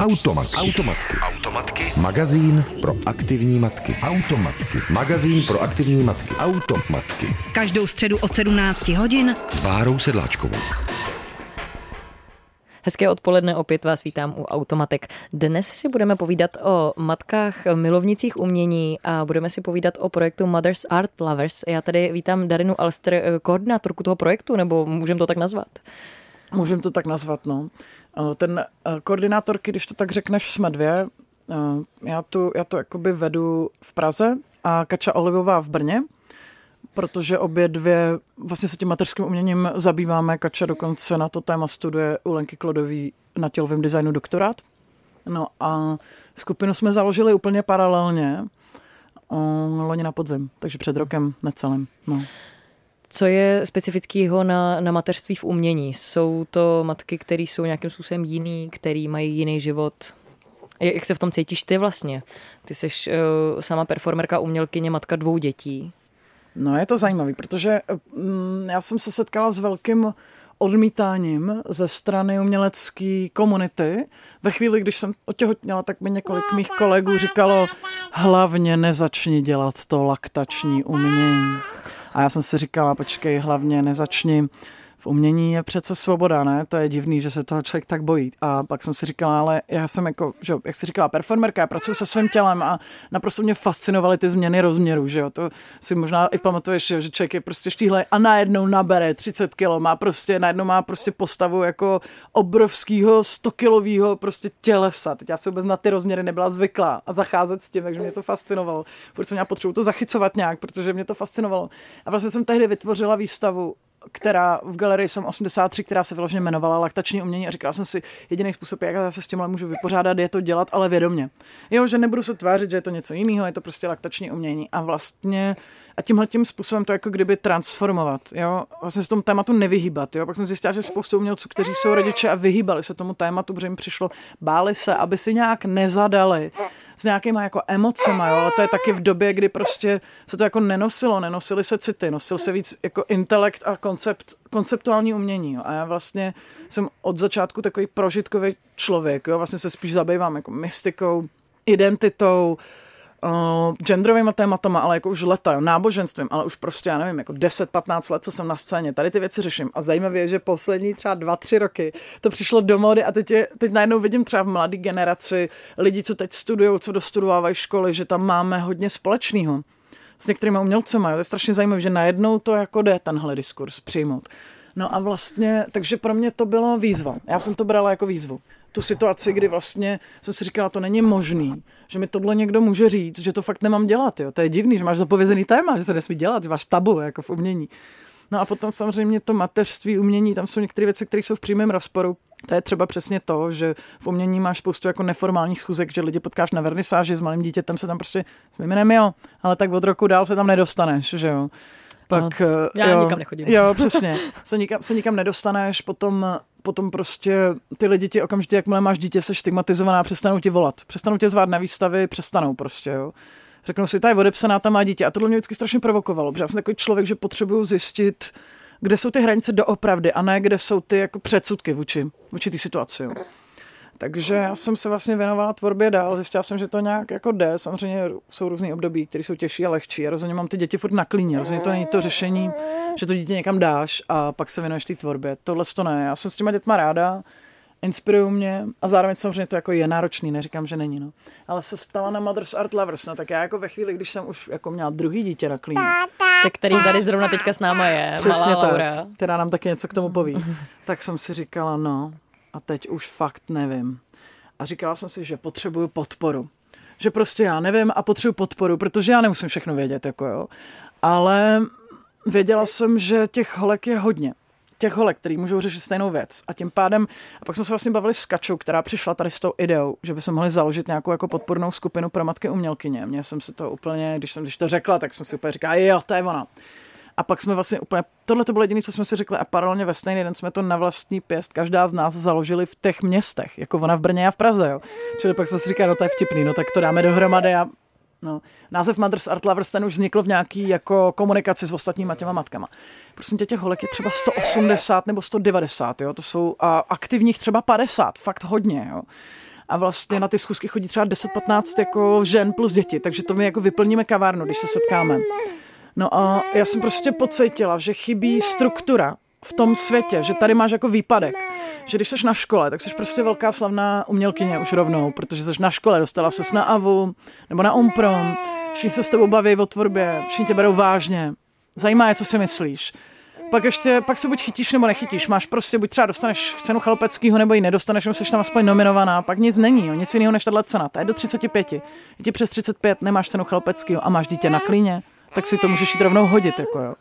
Automatky. Automatky. Automatky. Magazín pro aktivní matky. Automatky. Magazín pro aktivní matky. Automatky. Každou středu od 17 hodin S Bárou Sedláčkovou. Hezké odpoledne, opět vás vítám u Automatek. Dnes si budeme povídat o matkách milovnicích umění a budeme si povídat o projektu Mothers Art Lovers. Já tady vítám Darinu Alster, koordinátorku toho projektu, nebo můžeme to tak nazvat? Můžeme to tak nazvat, no. Eh, Ten eh, koordinátorky, když to tak řekneš, jsme dvě. Eh, Já to, já to jakoby vedu v Praze a Kača Olivová v Brně, protože obě dvě vlastně se tím mateřským uměním zabýváme. Kača dokonce na to téma studuje u Lenky Klodový na tělovém designu doktorát. No a skupinu jsme založili úplně paralelně loni na podzim, takže před rokem necelým. No. Co je specifického na, na mateřství v umění? Jsou to matky, které jsou nějakým způsobem jiný, který mají jiný život? Jak se v tom cítíš ty vlastně? Ty jsi uh, sama performerka, umělkyně, matka dvou dětí. No je to zajímavý, protože mm, já jsem se setkala s velkým odmítáním ze strany umělecké komunity. Ve chvíli, když jsem otěhotněla, tak mi několik mých kolegů říkalo, hlavně nezačni dělat to laktační umění. A já jsem si říkala, počkej, hlavně nezačni v umění je přece svoboda, ne? To je divný, že se toho člověk tak bojí. A pak jsem si říkala, ale já jsem jako, že, jak si říkala, performerka, já pracuji se svým tělem a naprosto mě fascinovaly ty změny rozměru, že jo. To si možná i pamatuješ, že, že člověk je prostě štíhlej a najednou nabere 30 kilo, má prostě, najednou má prostě postavu jako obrovského 100 kilového prostě tělesa. Teď já se vůbec na ty rozměry nebyla zvyklá a zacházet s tím, takže mě to fascinovalo. Furt jsem měla potřebu to zachycovat nějak, protože mě to fascinovalo. A vlastně jsem tehdy vytvořila výstavu která v galerii jsem 83, která se vyloženě jmenovala Laktační umění a říkala jsem si, jediný způsob, jak já se s tímhle můžu vypořádat, je to dělat, ale vědomě. Jo, že nebudu se tvářit, že je to něco jiného, je to prostě laktační umění. A vlastně a tímhle tím způsobem to jako kdyby transformovat, jo, vlastně se tomu tématu nevyhýbat, jo, pak jsem zjistila, že spoustu umělců, kteří jsou rodiče a vyhýbali se tomu tématu, protože jim přišlo, báli se, aby si nějak nezadali s nějakýma jako emocema, jo, ale to je taky v době, kdy prostě se to jako nenosilo, nenosily se city, nosil se víc jako intelekt a koncept, konceptuální umění, jo. a já vlastně jsem od začátku takový prožitkový člověk, jo, vlastně se spíš zabývám jako mystikou, identitou, uh, genderovými tématama, ale jako už leta, jo, náboženstvím, ale už prostě, já nevím, jako 10-15 let, co jsem na scéně, tady ty věci řeším. A zajímavé je, že poslední třeba 2-3 roky to přišlo do mody a teď, je, teď najednou vidím třeba v mladé generaci lidí, co teď studují, co dostudovávají školy, že tam máme hodně společného s některými umělcemi. Jo. To je strašně zajímavé, že najednou to jako jde tenhle diskurs přijmout. No a vlastně, takže pro mě to bylo výzva. Já jsem to brala jako výzvu. Tu situaci, kdy vlastně jsem si říkala, to není možný, že mi tohle někdo může říct, že to fakt nemám dělat. Jo. To je divný, že máš zapovězený téma, že se nesmí dělat, že máš tabu jako v umění. No a potom samozřejmě to mateřství, umění, tam jsou některé věci, které jsou v přímém rozporu. To je třeba přesně to, že v umění máš spoustu jako neformálních schůzek, že lidi potkáš na vernisáži s malým dítětem, se tam prostě s jo, ale tak od roku dál se tam nedostaneš, že jo. Pak, eh, já jo, nikam nechodím. Jo, přesně. Se nikam, se nikam nedostaneš, potom, potom prostě ty lidi ti okamžitě, jakmile máš dítě, seš stigmatizovaná, přestanou ti volat. Přestanou tě zvát na výstavy, přestanou prostě, jo. Řeknou si, ta je odepsaná, ta má dítě. A tohle mě vždycky strašně provokovalo, protože já jsem takový člověk, že potřebuju zjistit, kde jsou ty hranice doopravdy a ne kde jsou ty jako předsudky vůči, vůči té situaci. Jo. Takže já jsem se vlastně věnovala tvorbě dál, zjistila jsem, že to nějak jako jde. Samozřejmě jsou různé období, které jsou těžší a lehčí. Já rozhodně mám ty děti furt na klíně. Rozhodně to není to řešení, že to dítě někam dáš a pak se věnuješ té tvorbě. Tohle to ne. Já jsem s těma dětma ráda, inspirují mě a zároveň samozřejmě to jako je náročný, neříkám, že není. No. Ale se ptala na Mothers Art Lovers, no tak já jako ve chvíli, když jsem už jako měla druhý dítě na klíně, Tak který tady zrovna teďka s náma je, Přesně malá tak, Laura. která nám taky něco k tomu poví. tak jsem si říkala, no a teď už fakt nevím. A říkala jsem si, že potřebuju podporu. Že prostě já nevím a potřebuji podporu, protože já nemusím všechno vědět, jako jo. Ale věděla jsem, že těch holek je hodně. Těch holek, který můžou řešit stejnou věc. A tím pádem, a pak jsme se vlastně bavili s Kačou, která přišla tady s tou ideou, že bychom mohli založit nějakou jako podpornou skupinu pro matky umělkyně. Mně jsem si to úplně, když jsem když to řekla, tak jsem si úplně říkala, jo, to je ona. A pak jsme vlastně úplně, tohle to bylo jediné, co jsme si řekli a paralelně ve stejný den jsme to na vlastní pěst, každá z nás založili v těch městech, jako ona v Brně a v Praze, jo. Čili pak jsme si říkali, no to je vtipný, no tak to dáme dohromady a No, název Mothers Art Lovers ten už vznikl v nějaký jako komunikaci s ostatníma těma matkama. Prosím tě, těch holek je třeba 180 nebo 190, jo, to jsou a aktivních třeba 50, fakt hodně, jo. a vlastně na ty schůzky chodí třeba 10-15 jako žen plus děti, takže to my jako vyplníme kavárnu, když se setkáme. No a já jsem prostě pocítila, že chybí struktura v tom světě, že tady máš jako výpadek. Že když jsi na škole, tak jsi prostě velká slavná umělkyně už rovnou, protože jsi na škole, dostala ses na AVU nebo na Umprom, všichni se s tebou baví o tvorbě, všichni tě berou vážně, zajímá je, co si myslíš. Pak ještě, pak se buď chytíš nebo nechytíš. Máš prostě, buď třeba dostaneš cenu Chalopeckého, nebo ji nedostaneš, nebo jsi tam aspoň nominovaná. Pak nic není, jo, nic jiného než tahle cena. Ta je do 35. Je ti přes 35, nemáš cenu Chalopeckého a máš dítě na klíně, tak si to můžeš jít rovnou hodit. Jako jo.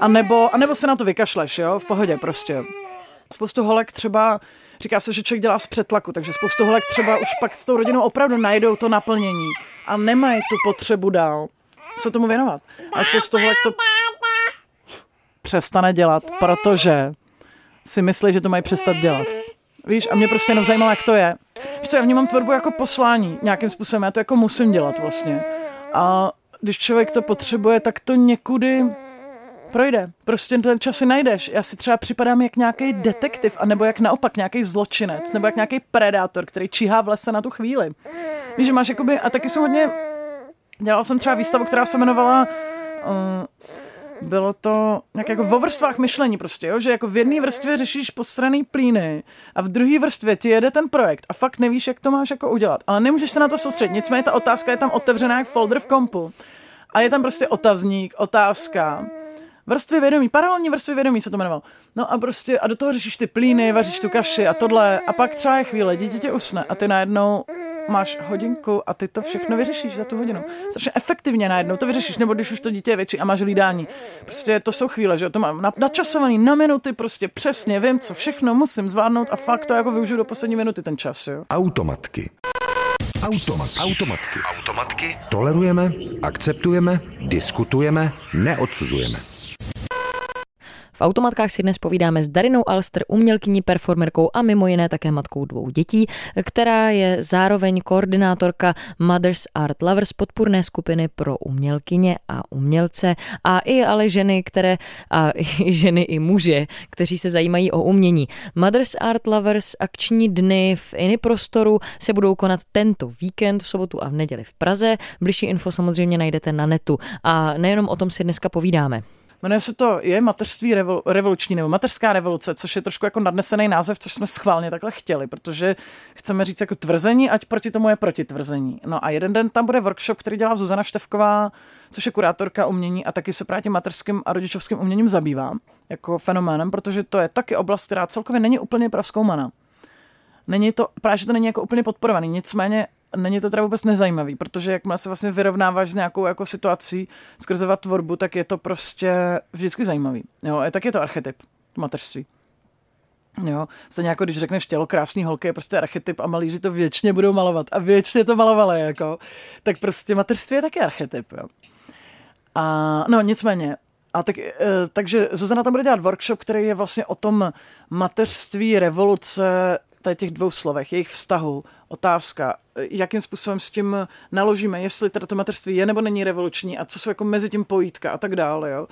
A nebo, a nebo se na to vykašleš, jo, v pohodě prostě. Spoustu holek třeba, říká se, že člověk dělá z přetlaku, takže spoustu holek třeba už pak s tou rodinou opravdu najdou to naplnění a nemají tu potřebu dál se tomu věnovat. A spoustu holek to přestane dělat, protože si myslí, že to mají přestat dělat. Víš, a mě prostě jenom zajímalo, jak to je. Víš co, já vnímám tvorbu jako poslání nějakým způsobem, já to jako musím dělat vlastně. A když člověk to potřebuje, tak to někudy projde. Prostě ten čas si najdeš. Já si třeba připadám jak nějaký detektiv, anebo jak naopak nějaký zločinec, nebo jak nějaký predátor, který číhá v lese na tu chvíli. Víš, že máš jakoby, a taky jsem hodně, dělal jsem třeba výstavu, která se jmenovala uh, bylo to nějak jako vo vrstvách myšlení prostě, jo? že jako v jedné vrstvě řešíš postranný plíny a v druhé vrstvě ti jede ten projekt a fakt nevíš, jak to máš jako udělat. Ale nemůžeš se na to soustředit, nicméně ta otázka je tam otevřená jak folder v kompu. A je tam prostě otazník, otázka, vrstvy vědomí, paralelní vrstvy vědomí se to jmenovalo. No a prostě a do toho řešíš ty plíny, vaříš tu kaši a tohle a pak třeba je chvíle, dítě tě usne a ty najednou máš hodinku a ty to všechno vyřešíš za tu hodinu. Strašně efektivně najednou to vyřešíš, nebo když už to dítě je větší a máš hlídání. Prostě to jsou chvíle, že to mám načasovaný na minuty, prostě přesně vím, co všechno musím zvládnout a fakt to jako využiju do poslední minuty ten čas. Jo. Automatky. Automat. Automatky. Automatky. Tolerujeme, akceptujeme, diskutujeme, neodsuzujeme. V automatkách si dnes povídáme s Darinou Alster, umělkyní, performerkou a mimo jiné také matkou dvou dětí, která je zároveň koordinátorka Mothers Art Lovers podpůrné skupiny pro umělkyně a umělce a i ale ženy, které a i ženy i muže, kteří se zajímají o umění. Mothers Art Lovers akční dny v Ini prostoru se budou konat tento víkend v sobotu a v neděli v Praze. Bližší info samozřejmě najdete na netu. A nejenom o tom si dneska povídáme. Jmenuje se to Je mateřství revol, revoluční nebo mateřská revoluce, což je trošku jako nadnesený název, což jsme schválně takhle chtěli, protože chceme říct jako tvrzení, ať proti tomu je proti tvrzení. No a jeden den tam bude workshop, který dělá Zuzana Števková, což je kurátorka umění a taky se právě tím mateřským a rodičovským uměním zabývá jako fenoménem, protože to je taky oblast, která celkově není úplně proskoumaná. Není to, právě že to není jako úplně podporovaný, nicméně není to teda vůbec nezajímavý, protože jak se vlastně vyrovnáváš s nějakou jako situací skrze tvorbu, tak je to prostě vždycky zajímavý. Jo, tak je to archetyp mateřství. Jo, stejně jako když řekneš tělo krásný holky je prostě archetyp a malíři to věčně budou malovat a věčně to malovali, jako, tak prostě mateřství je taky archetyp, jo. A no nicméně, a tak, e, takže Zuzana tam bude dělat workshop, který je vlastně o tom mateřství, revoluce, tady těch dvou slovech, jejich vztahu, otázka, jakým způsobem s tím naložíme, jestli teda to mateřství je nebo není revoluční a co jsou jako mezi tím pojítka a tak dále. Jo.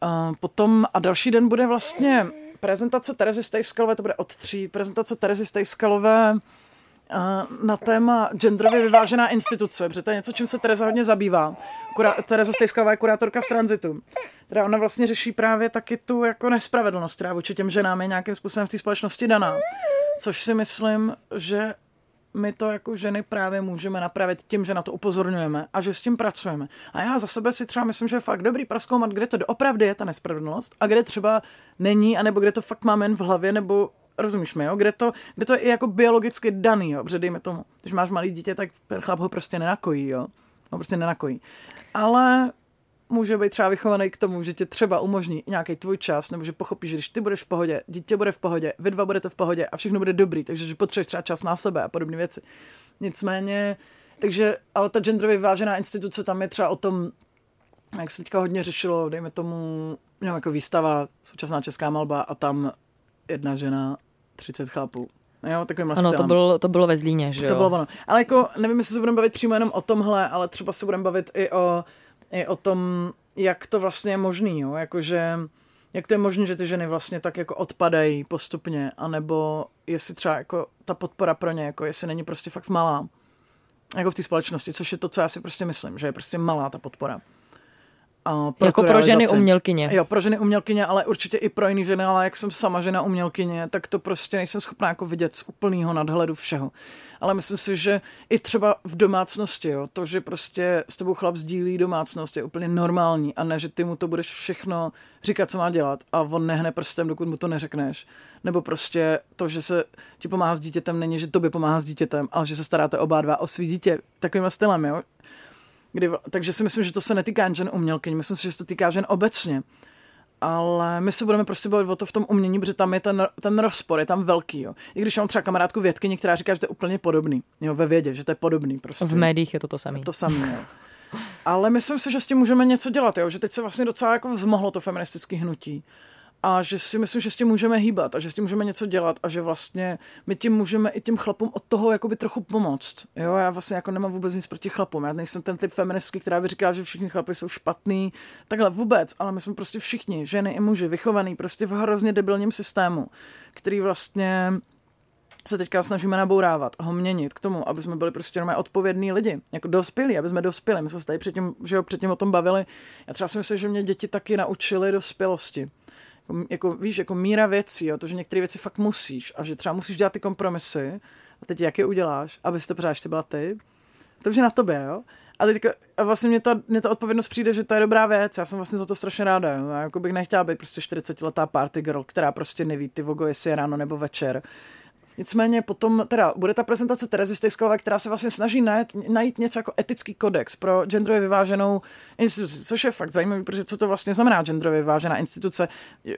A potom a další den bude vlastně prezentace Terezy Stejskalové, to bude od tří, prezentace Terezy Stejskalové na téma genderově vyvážená instituce, protože to je něco, čím se Tereza hodně zabývá. Kurá, Tereza Stejskalová je kurátorka v transitu. Teda ona vlastně řeší právě taky tu jako nespravedlnost, která vůči těm ženám je nějakým způsobem v té společnosti daná. Což si myslím, že my to jako ženy právě můžeme napravit tím, že na to upozorňujeme a že s tím pracujeme. A já za sebe si třeba myslím, že je fakt dobrý proskoumat, kde to opravdu je ta nespravedlnost a kde třeba není, anebo kde to fakt máme jen v hlavě, nebo rozumíš mi, jo? Kde, to, kde to je jako biologicky daný, jo? Protože dejme tomu, když máš malý dítě, tak chlap ho prostě nenakojí, jo? Ho prostě nenakojí. Ale může být třeba vychovaný k tomu, že tě třeba umožní nějaký tvůj čas, nebo že pochopíš, že když ty budeš v pohodě, dítě bude v pohodě, vy dva budete v pohodě a všechno bude dobrý, takže že potřebuješ třeba čas na sebe a podobné věci. Nicméně, takže, ale ta genderově vyvážená instituce tam je třeba o tom, jak se teďka hodně řešilo, dejme tomu, měl jako výstava, současná česká malba a tam jedna žena, 30 chlapů. Jo, takovým ano, to bylo, to bylo ve Zlíně, že jo? To bylo ono. Ale jako, nevím, jestli se budeme bavit přímo jenom o tomhle, ale třeba se budeme bavit i o i o tom, jak to vlastně je možný, jo? Jakože Jak to je možné, že ty ženy vlastně tak jako odpadají postupně, anebo jestli třeba jako ta podpora pro ně, jako jestli není prostě fakt malá, jako v té společnosti, což je to, co já si prostě myslím, že je prostě malá ta podpora. A pro jako pro ženy umělkyně. Jo, pro ženy umělkyně, ale určitě i pro jiný ženy, ale jak jsem sama žena umělkyně, tak to prostě nejsem schopná jako vidět z úplného nadhledu všeho. Ale myslím si, že i třeba v domácnosti, jo, to, že prostě s tebou chlap sdílí domácnost, je úplně normální a ne, že ty mu to budeš všechno říkat, co má dělat a on nehne prstem, dokud mu to neřekneš. Nebo prostě to, že se ti pomáhá s dítětem, není, že tobě pomáhá s dítětem, ale že se staráte oba dva o svý dítě takovým stylem, jo Kdy, takže si myslím, že to se netýká žen umělkyň, myslím si, že se to týká žen obecně. Ale my se budeme prostě bavit o to v tom umění, protože tam je ten, ten rozpor, je tam velký. Jo. I když mám třeba kamarádku vědkyni, která říká, že to je úplně podobný. Jo, ve vědě, že to je podobný. Prostě. V médiích je to to samé. To samé, jo. Ale myslím si, že s tím můžeme něco dělat, jo? že teď se vlastně docela jako vzmohlo to feministické hnutí a že si myslím, že s tím můžeme hýbat a že s tím můžeme něco dělat a že vlastně my tím můžeme i těm chlapům od toho jakoby trochu pomoct. Jo, já vlastně jako nemám vůbec nic proti chlapům. Já nejsem ten typ feministky, která by říkala, že všichni chlapy jsou špatný. Takhle vůbec, ale my jsme prostě všichni, ženy i muži, vychovaný prostě v hrozně debilním systému, který vlastně se teďka snažíme nabourávat, ho měnit k tomu, aby jsme byli prostě normálně odpovědní lidi, jako dospělí, aby jsme dospěli. My jsme se tady předtím, že jo, předtím o tom bavili. Já třeba si myslím, že mě děti taky naučily dospělosti jako, jako, víš, jako míra věcí, jo, to, že některé věci fakt musíš a že třeba musíš dělat ty kompromisy a teď jak je uděláš, abys to pořád ještě byla ty, to už je na tobě, jo. A teď a vlastně mě ta, mě ta odpovědnost přijde, že to je dobrá věc, já jsem vlastně za to strašně ráda. Já jako bych nechtěla být prostě 40 letá party girl, která prostě neví ty vogo, jestli je ráno nebo večer Nicméně potom teda bude ta prezentace Terezy Stejskové, která se vlastně snaží najít, najít něco jako etický kodex pro genderově vyváženou instituci, což je fakt zajímavé, protože co to vlastně znamená genderově vyvážená instituce,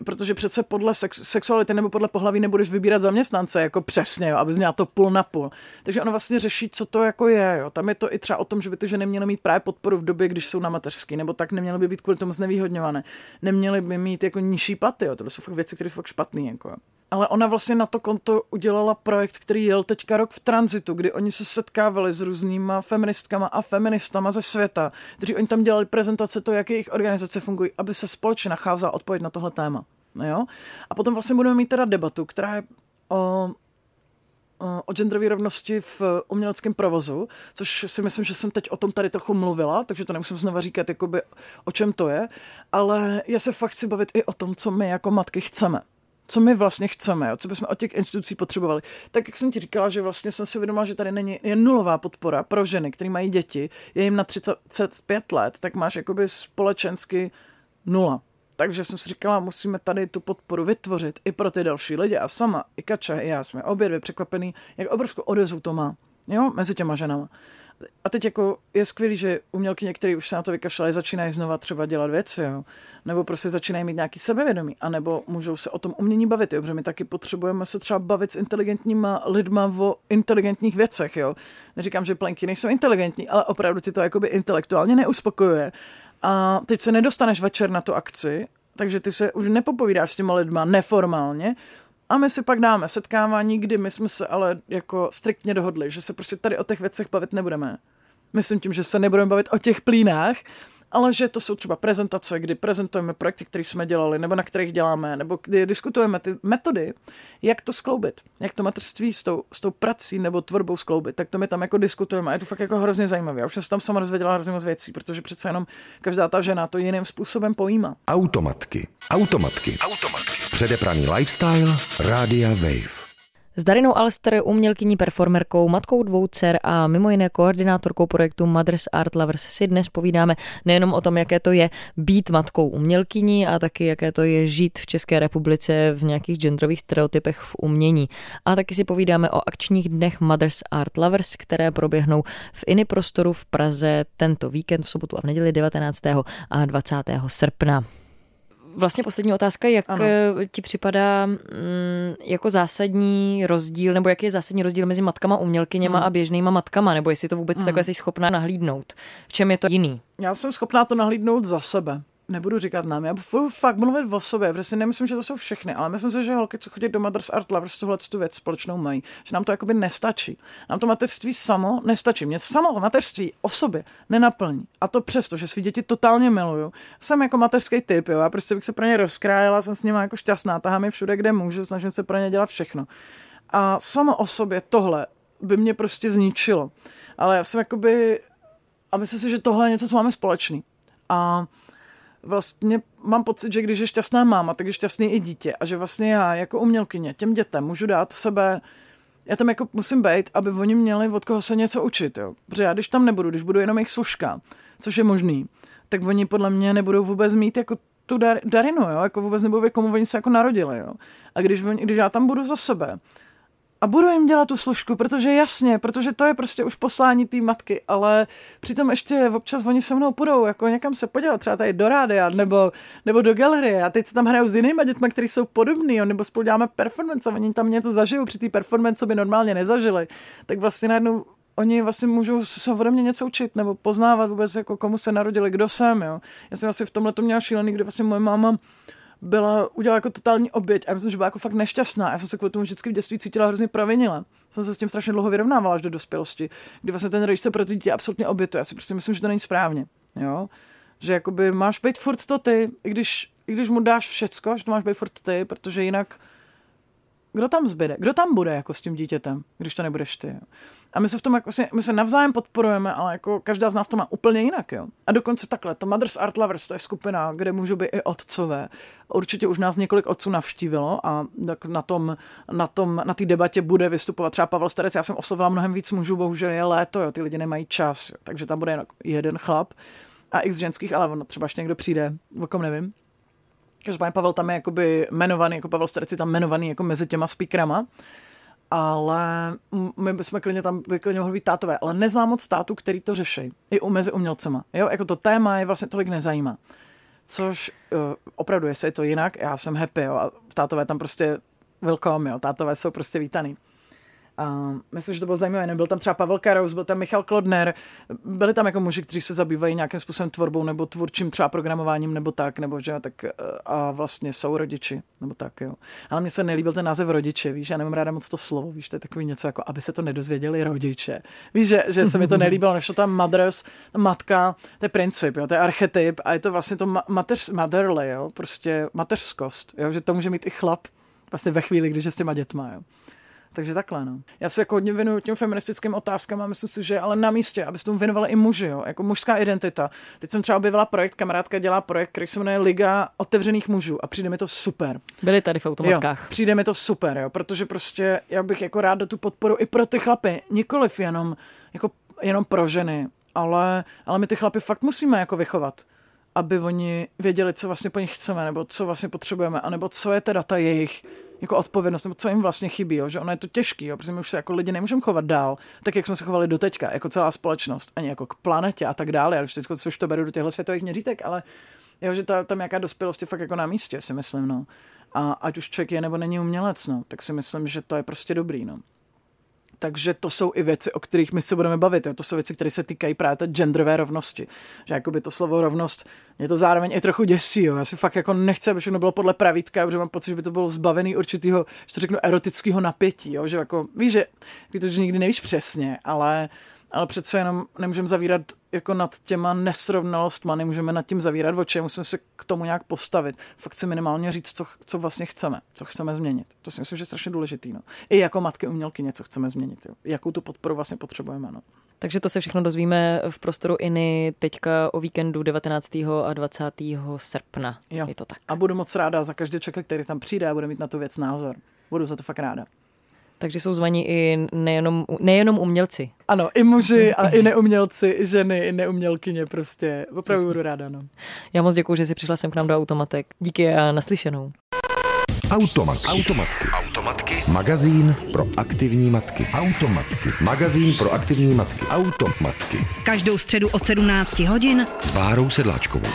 protože přece podle sex, sexuality nebo podle pohlaví nebudeš vybírat zaměstnance jako přesně, jo, aby zněla to půl na půl. Takže ono vlastně řeší, co to jako je. Jo. Tam je to i třeba o tom, že by ty ženy měly mít právě podporu v době, když jsou na mateřský, nebo tak neměly by být kvůli tomu znevýhodňované. Neměly by mít jako nižší platy. Jo. To jsou fakt věci, které jsou fakt špatné. Jako ale ona vlastně na to konto udělala projekt, který jel teďka rok v tranzitu, kdy oni se setkávali s různýma feministkama a feministama ze světa, kteří oni tam dělali prezentace to, jak jejich organizace fungují, aby se společně nacházela odpověď na tohle téma. Jo? A potom vlastně budeme mít teda debatu, která je o, o genderové rovnosti v uměleckém provozu, což si myslím, že jsem teď o tom tady trochu mluvila, takže to nemusím znova říkat, jakoby, o čem to je, ale já se fakt chci bavit i o tom, co my jako matky chceme co my vlastně chceme, jo, co bychom od těch institucí potřebovali. Tak jak jsem ti říkala, že vlastně jsem si uvědomila, že tady není je nulová podpora pro ženy, které mají děti, je jim na 35 let, tak máš jakoby společensky nula. Takže jsem si říkala, musíme tady tu podporu vytvořit i pro ty další lidi. A sama, i Kača, i já jsme obě dvě překvapený, jak obrovskou odezvu to má. Jo, mezi těma ženama a teď jako je skvělý, že umělky některý už se na to vykašlali, začínají znova třeba dělat věci, jo? nebo prostě začínají mít nějaký sebevědomí, anebo můžou se o tom umění bavit, jo? protože my taky potřebujeme se třeba bavit s inteligentníma lidma o inteligentních věcech. Jo? Neříkám, že plenky nejsou inteligentní, ale opravdu ti to jakoby intelektuálně neuspokojuje. A teď se nedostaneš večer na tu akci, takže ty se už nepopovídáš s těma lidma neformálně, a my si pak dáme setkávání, kdy my jsme se ale jako striktně dohodli, že se prostě tady o těch věcech bavit nebudeme. Myslím tím, že se nebudeme bavit o těch plínách, ale že to jsou třeba prezentace, kdy prezentujeme projekty, které jsme dělali, nebo na kterých děláme, nebo kdy diskutujeme ty metody, jak to skloubit, jak to materství s tou, s tou prací nebo tvorbou skloubit, tak to my tam jako diskutujeme a je to fakt jako hrozně zajímavé. Já už jsem tam sama dozvěděla hrozně moc věcí, protože přece jenom každá ta žena to jiným způsobem pojímá. Automatky. Automatky. Automatky. Předepraný lifestyle. Rádia Wave. S Darinou Alster, umělkyní performerkou, matkou dvou dcer a mimo jiné koordinátorkou projektu Mothers Art Lovers si dnes povídáme nejenom o tom, jaké to je být matkou umělkyní a taky jaké to je žít v České republice v nějakých genderových stereotypech v umění. A taky si povídáme o akčních dnech Mothers Art Lovers, které proběhnou v Ini prostoru v Praze tento víkend v sobotu a v neděli 19. a 20. srpna. Vlastně poslední otázka, jak ano. Eh, ti připadá mm, jako zásadní rozdíl, nebo jaký je zásadní rozdíl mezi matkama umělkyněma hmm. a běžnýma matkama, nebo jestli to vůbec hmm. takhle jsi schopná nahlídnout. V čem je to jiný? Já jsem schopná to nahlídnout za sebe. Nebudu říkat nám, já budu fakt mluvit o sobě, protože si nemyslím, že to jsou všechny, ale myslím si, že holky, co chodí do Mothers Art Lovers, tuhle tu věc společnou mají, že nám to jakoby nestačí. Nám to mateřství samo nestačí. Mě samo mateřství o sobě nenaplní. A to přesto, že svý děti totálně miluju. Jsem jako mateřský typ, jo, já prostě bych se pro ně rozkrájela, jsem s nimi jako šťastná, tahám je všude, kde můžu, snažím se pro ně dělat všechno. A samo o sobě tohle by mě prostě zničilo. Ale já jsem jakoby, a myslím si, že tohle je něco, co máme společný. A vlastně mám pocit, že když je šťastná máma, tak je šťastný i dítě. A že vlastně já jako umělkyně těm dětem můžu dát sebe já tam jako musím být, aby oni měli od koho se něco učit, jo. Protože já když tam nebudu, když budu jenom jejich služka, což je možný, tak oni podle mě nebudou vůbec mít jako tu dar, darinu, jo, jako vůbec nebudou komu oni se jako narodili, jo. A když, oni, když já tam budu za sebe, a budu jim dělat tu služku, protože jasně, protože to je prostě už poslání té matky, ale přitom ještě občas oni se mnou půjdou jako někam se podívat, třeba tady do rádia nebo, nebo do galerie a teď se tam hrajou s jinými dětmi, kteří jsou podobní, jo, nebo spolu děláme performance a oni tam něco zažijou při té performance, co by normálně nezažili, tak vlastně najednou oni vlastně můžou se ode mě něco učit nebo poznávat vůbec, jako komu se narodili, kdo jsem, jo. Já jsem vlastně v tomhle to měla šílený, kdy vlastně moje máma byla, udělala jako totální oběť a já myslím, že byla jako fakt nešťastná. Já jsem se kvůli tomu vždycky v dětství cítila hrozně provinila. Jsem se s tím strašně dlouho vyrovnávala až do dospělosti, kdy vlastně ten rodič se pro ty dítě absolutně obětuje. Já si prostě myslím, že to není správně. Jo? Že jakoby máš být furt to ty, i když, i když mu dáš všecko, že to máš být furt ty, protože jinak kdo tam zbyde? Kdo tam bude jako s tím dítětem, když to nebudeš ty? Jo? A my se v tom jako, my se navzájem podporujeme, ale jako každá z nás to má úplně jinak, jo. A dokonce takhle, to Mothers Art Lovers, to je skupina, kde můžou být i otcové. Určitě už nás několik otců navštívilo a tak na tom, na tom, na té debatě bude vystupovat třeba Pavel Starec. Já jsem oslovila mnohem víc mužů, bohužel je léto, jo, ty lidi nemají čas, jo, takže tam bude jeden chlap a x ženských, ale ono třeba ještě někdo přijde, o kom nevím. Každopádně Pavel tam je jakoby jmenovaný, jako Pavel Starec je tam jmenovaný jako mezi těma speakerama ale my bychom klidně tam by klidně mohli být tátové, ale neznám moc států, který to řeší, i u mezi umělcema. Jo, jako to téma je vlastně tolik nezajímá. Což uh, opravdu, jestli je to jinak, já jsem happy, jo, a tátové tam prostě welcome, jo, tátové jsou prostě vítaný. A myslím, že to bylo zajímavé. Nebyl tam třeba Pavel Karous, byl tam Michal Klodner, byli tam jako muži, kteří se zabývají nějakým způsobem tvorbou nebo tvůrčím třeba programováním nebo tak, nebo že tak a vlastně jsou rodiči, nebo tak, jo. Ale mně se nelíbil ten název rodiče, víš, já nemám ráda moc to slovo, víš, to je takový něco jako, aby se to nedozvěděli rodiče. Víš, že, že se mi to nelíbilo, než to tam mothers, matka, to je princip, jo, to je archetyp a je to vlastně to mateř, motherly, jo, prostě mateřskost, jo, že to může mít i chlap vlastně ve chvíli, když je s těma dětma, jo. Takže takhle, no. Já se jako hodně věnuju těm feministickým otázkám a myslím si, že ale na místě, aby se tomu věnovali i muži, jo. Jako mužská identita. Teď jsem třeba objevila projekt, kamarádka dělá projekt, který se jmenuje Liga otevřených mužů a přijde mi to super. Byli tady v automatkách. Jo, přijde mi to super, jo, protože prostě já bych jako rád do tu podporu i pro ty chlapy, nikoliv jenom, jako, jenom pro ženy, ale, ale my ty chlapy fakt musíme jako vychovat aby oni věděli, co vlastně po nich chceme, nebo co vlastně potřebujeme, anebo co je teda ta jejich jako odpovědnost, nebo co jim vlastně chybí, jo? že ono je to těžký, jo? protože my už se jako lidi nemůžeme chovat dál, tak jak jsme se chovali do teďka, jako celá společnost, ani jako k planetě a tak dále. Já už teď už to beru do těchto světových měřítek, ale jo, že ta, tam nějaká dospělost je fakt jako na místě, si myslím, no. A ať už člověk je nebo není umělec, no, tak si myslím, že to je prostě dobrý, no. Takže to jsou i věci, o kterých my se budeme bavit. Jo. To jsou věci, které se týkají právě té genderové rovnosti. Že jakoby to slovo rovnost mě to zároveň i trochu děsí. Jo. Já si fakt jako nechci, aby všechno bylo podle pravítka, protože mám pocit, že by to bylo zbavený určitého, že to řeknu, erotického napětí. Jo. Že jako, víš, že, to, že nikdy nevíš přesně, ale ale přece jenom nemůžeme zavírat jako nad těma nesrovnalostma, nemůžeme nad tím zavírat oči, musíme se k tomu nějak postavit. Fakt si minimálně říct, co, co vlastně chceme, co chceme změnit. To si myslím, že je strašně důležitý. No. I jako matky umělky něco chceme změnit. Jo. Jakou tu podporu vlastně potřebujeme. No. Takže to se všechno dozvíme v prostoru INY teďka o víkendu 19. a 20. srpna. Jo. Je to tak. A budu moc ráda za každý člověk, který tam přijde a bude mít na tu věc názor. Budu za to fakt ráda. Takže jsou zvaní i nejenom, nejenom umělci. Ano, i muži a i neumělci, i ženy, i neumělkyně prostě. Opravdu budu ráda, no. Já moc děkuji, že jsi přišla sem k nám do Automatek. Díky a naslyšenou. Automatky. Automatky. Automatky. Magazín pro aktivní matky. Automatky. Magazín pro aktivní matky. Automatky. Každou středu od 17 hodin s Bárou Sedláčkovou.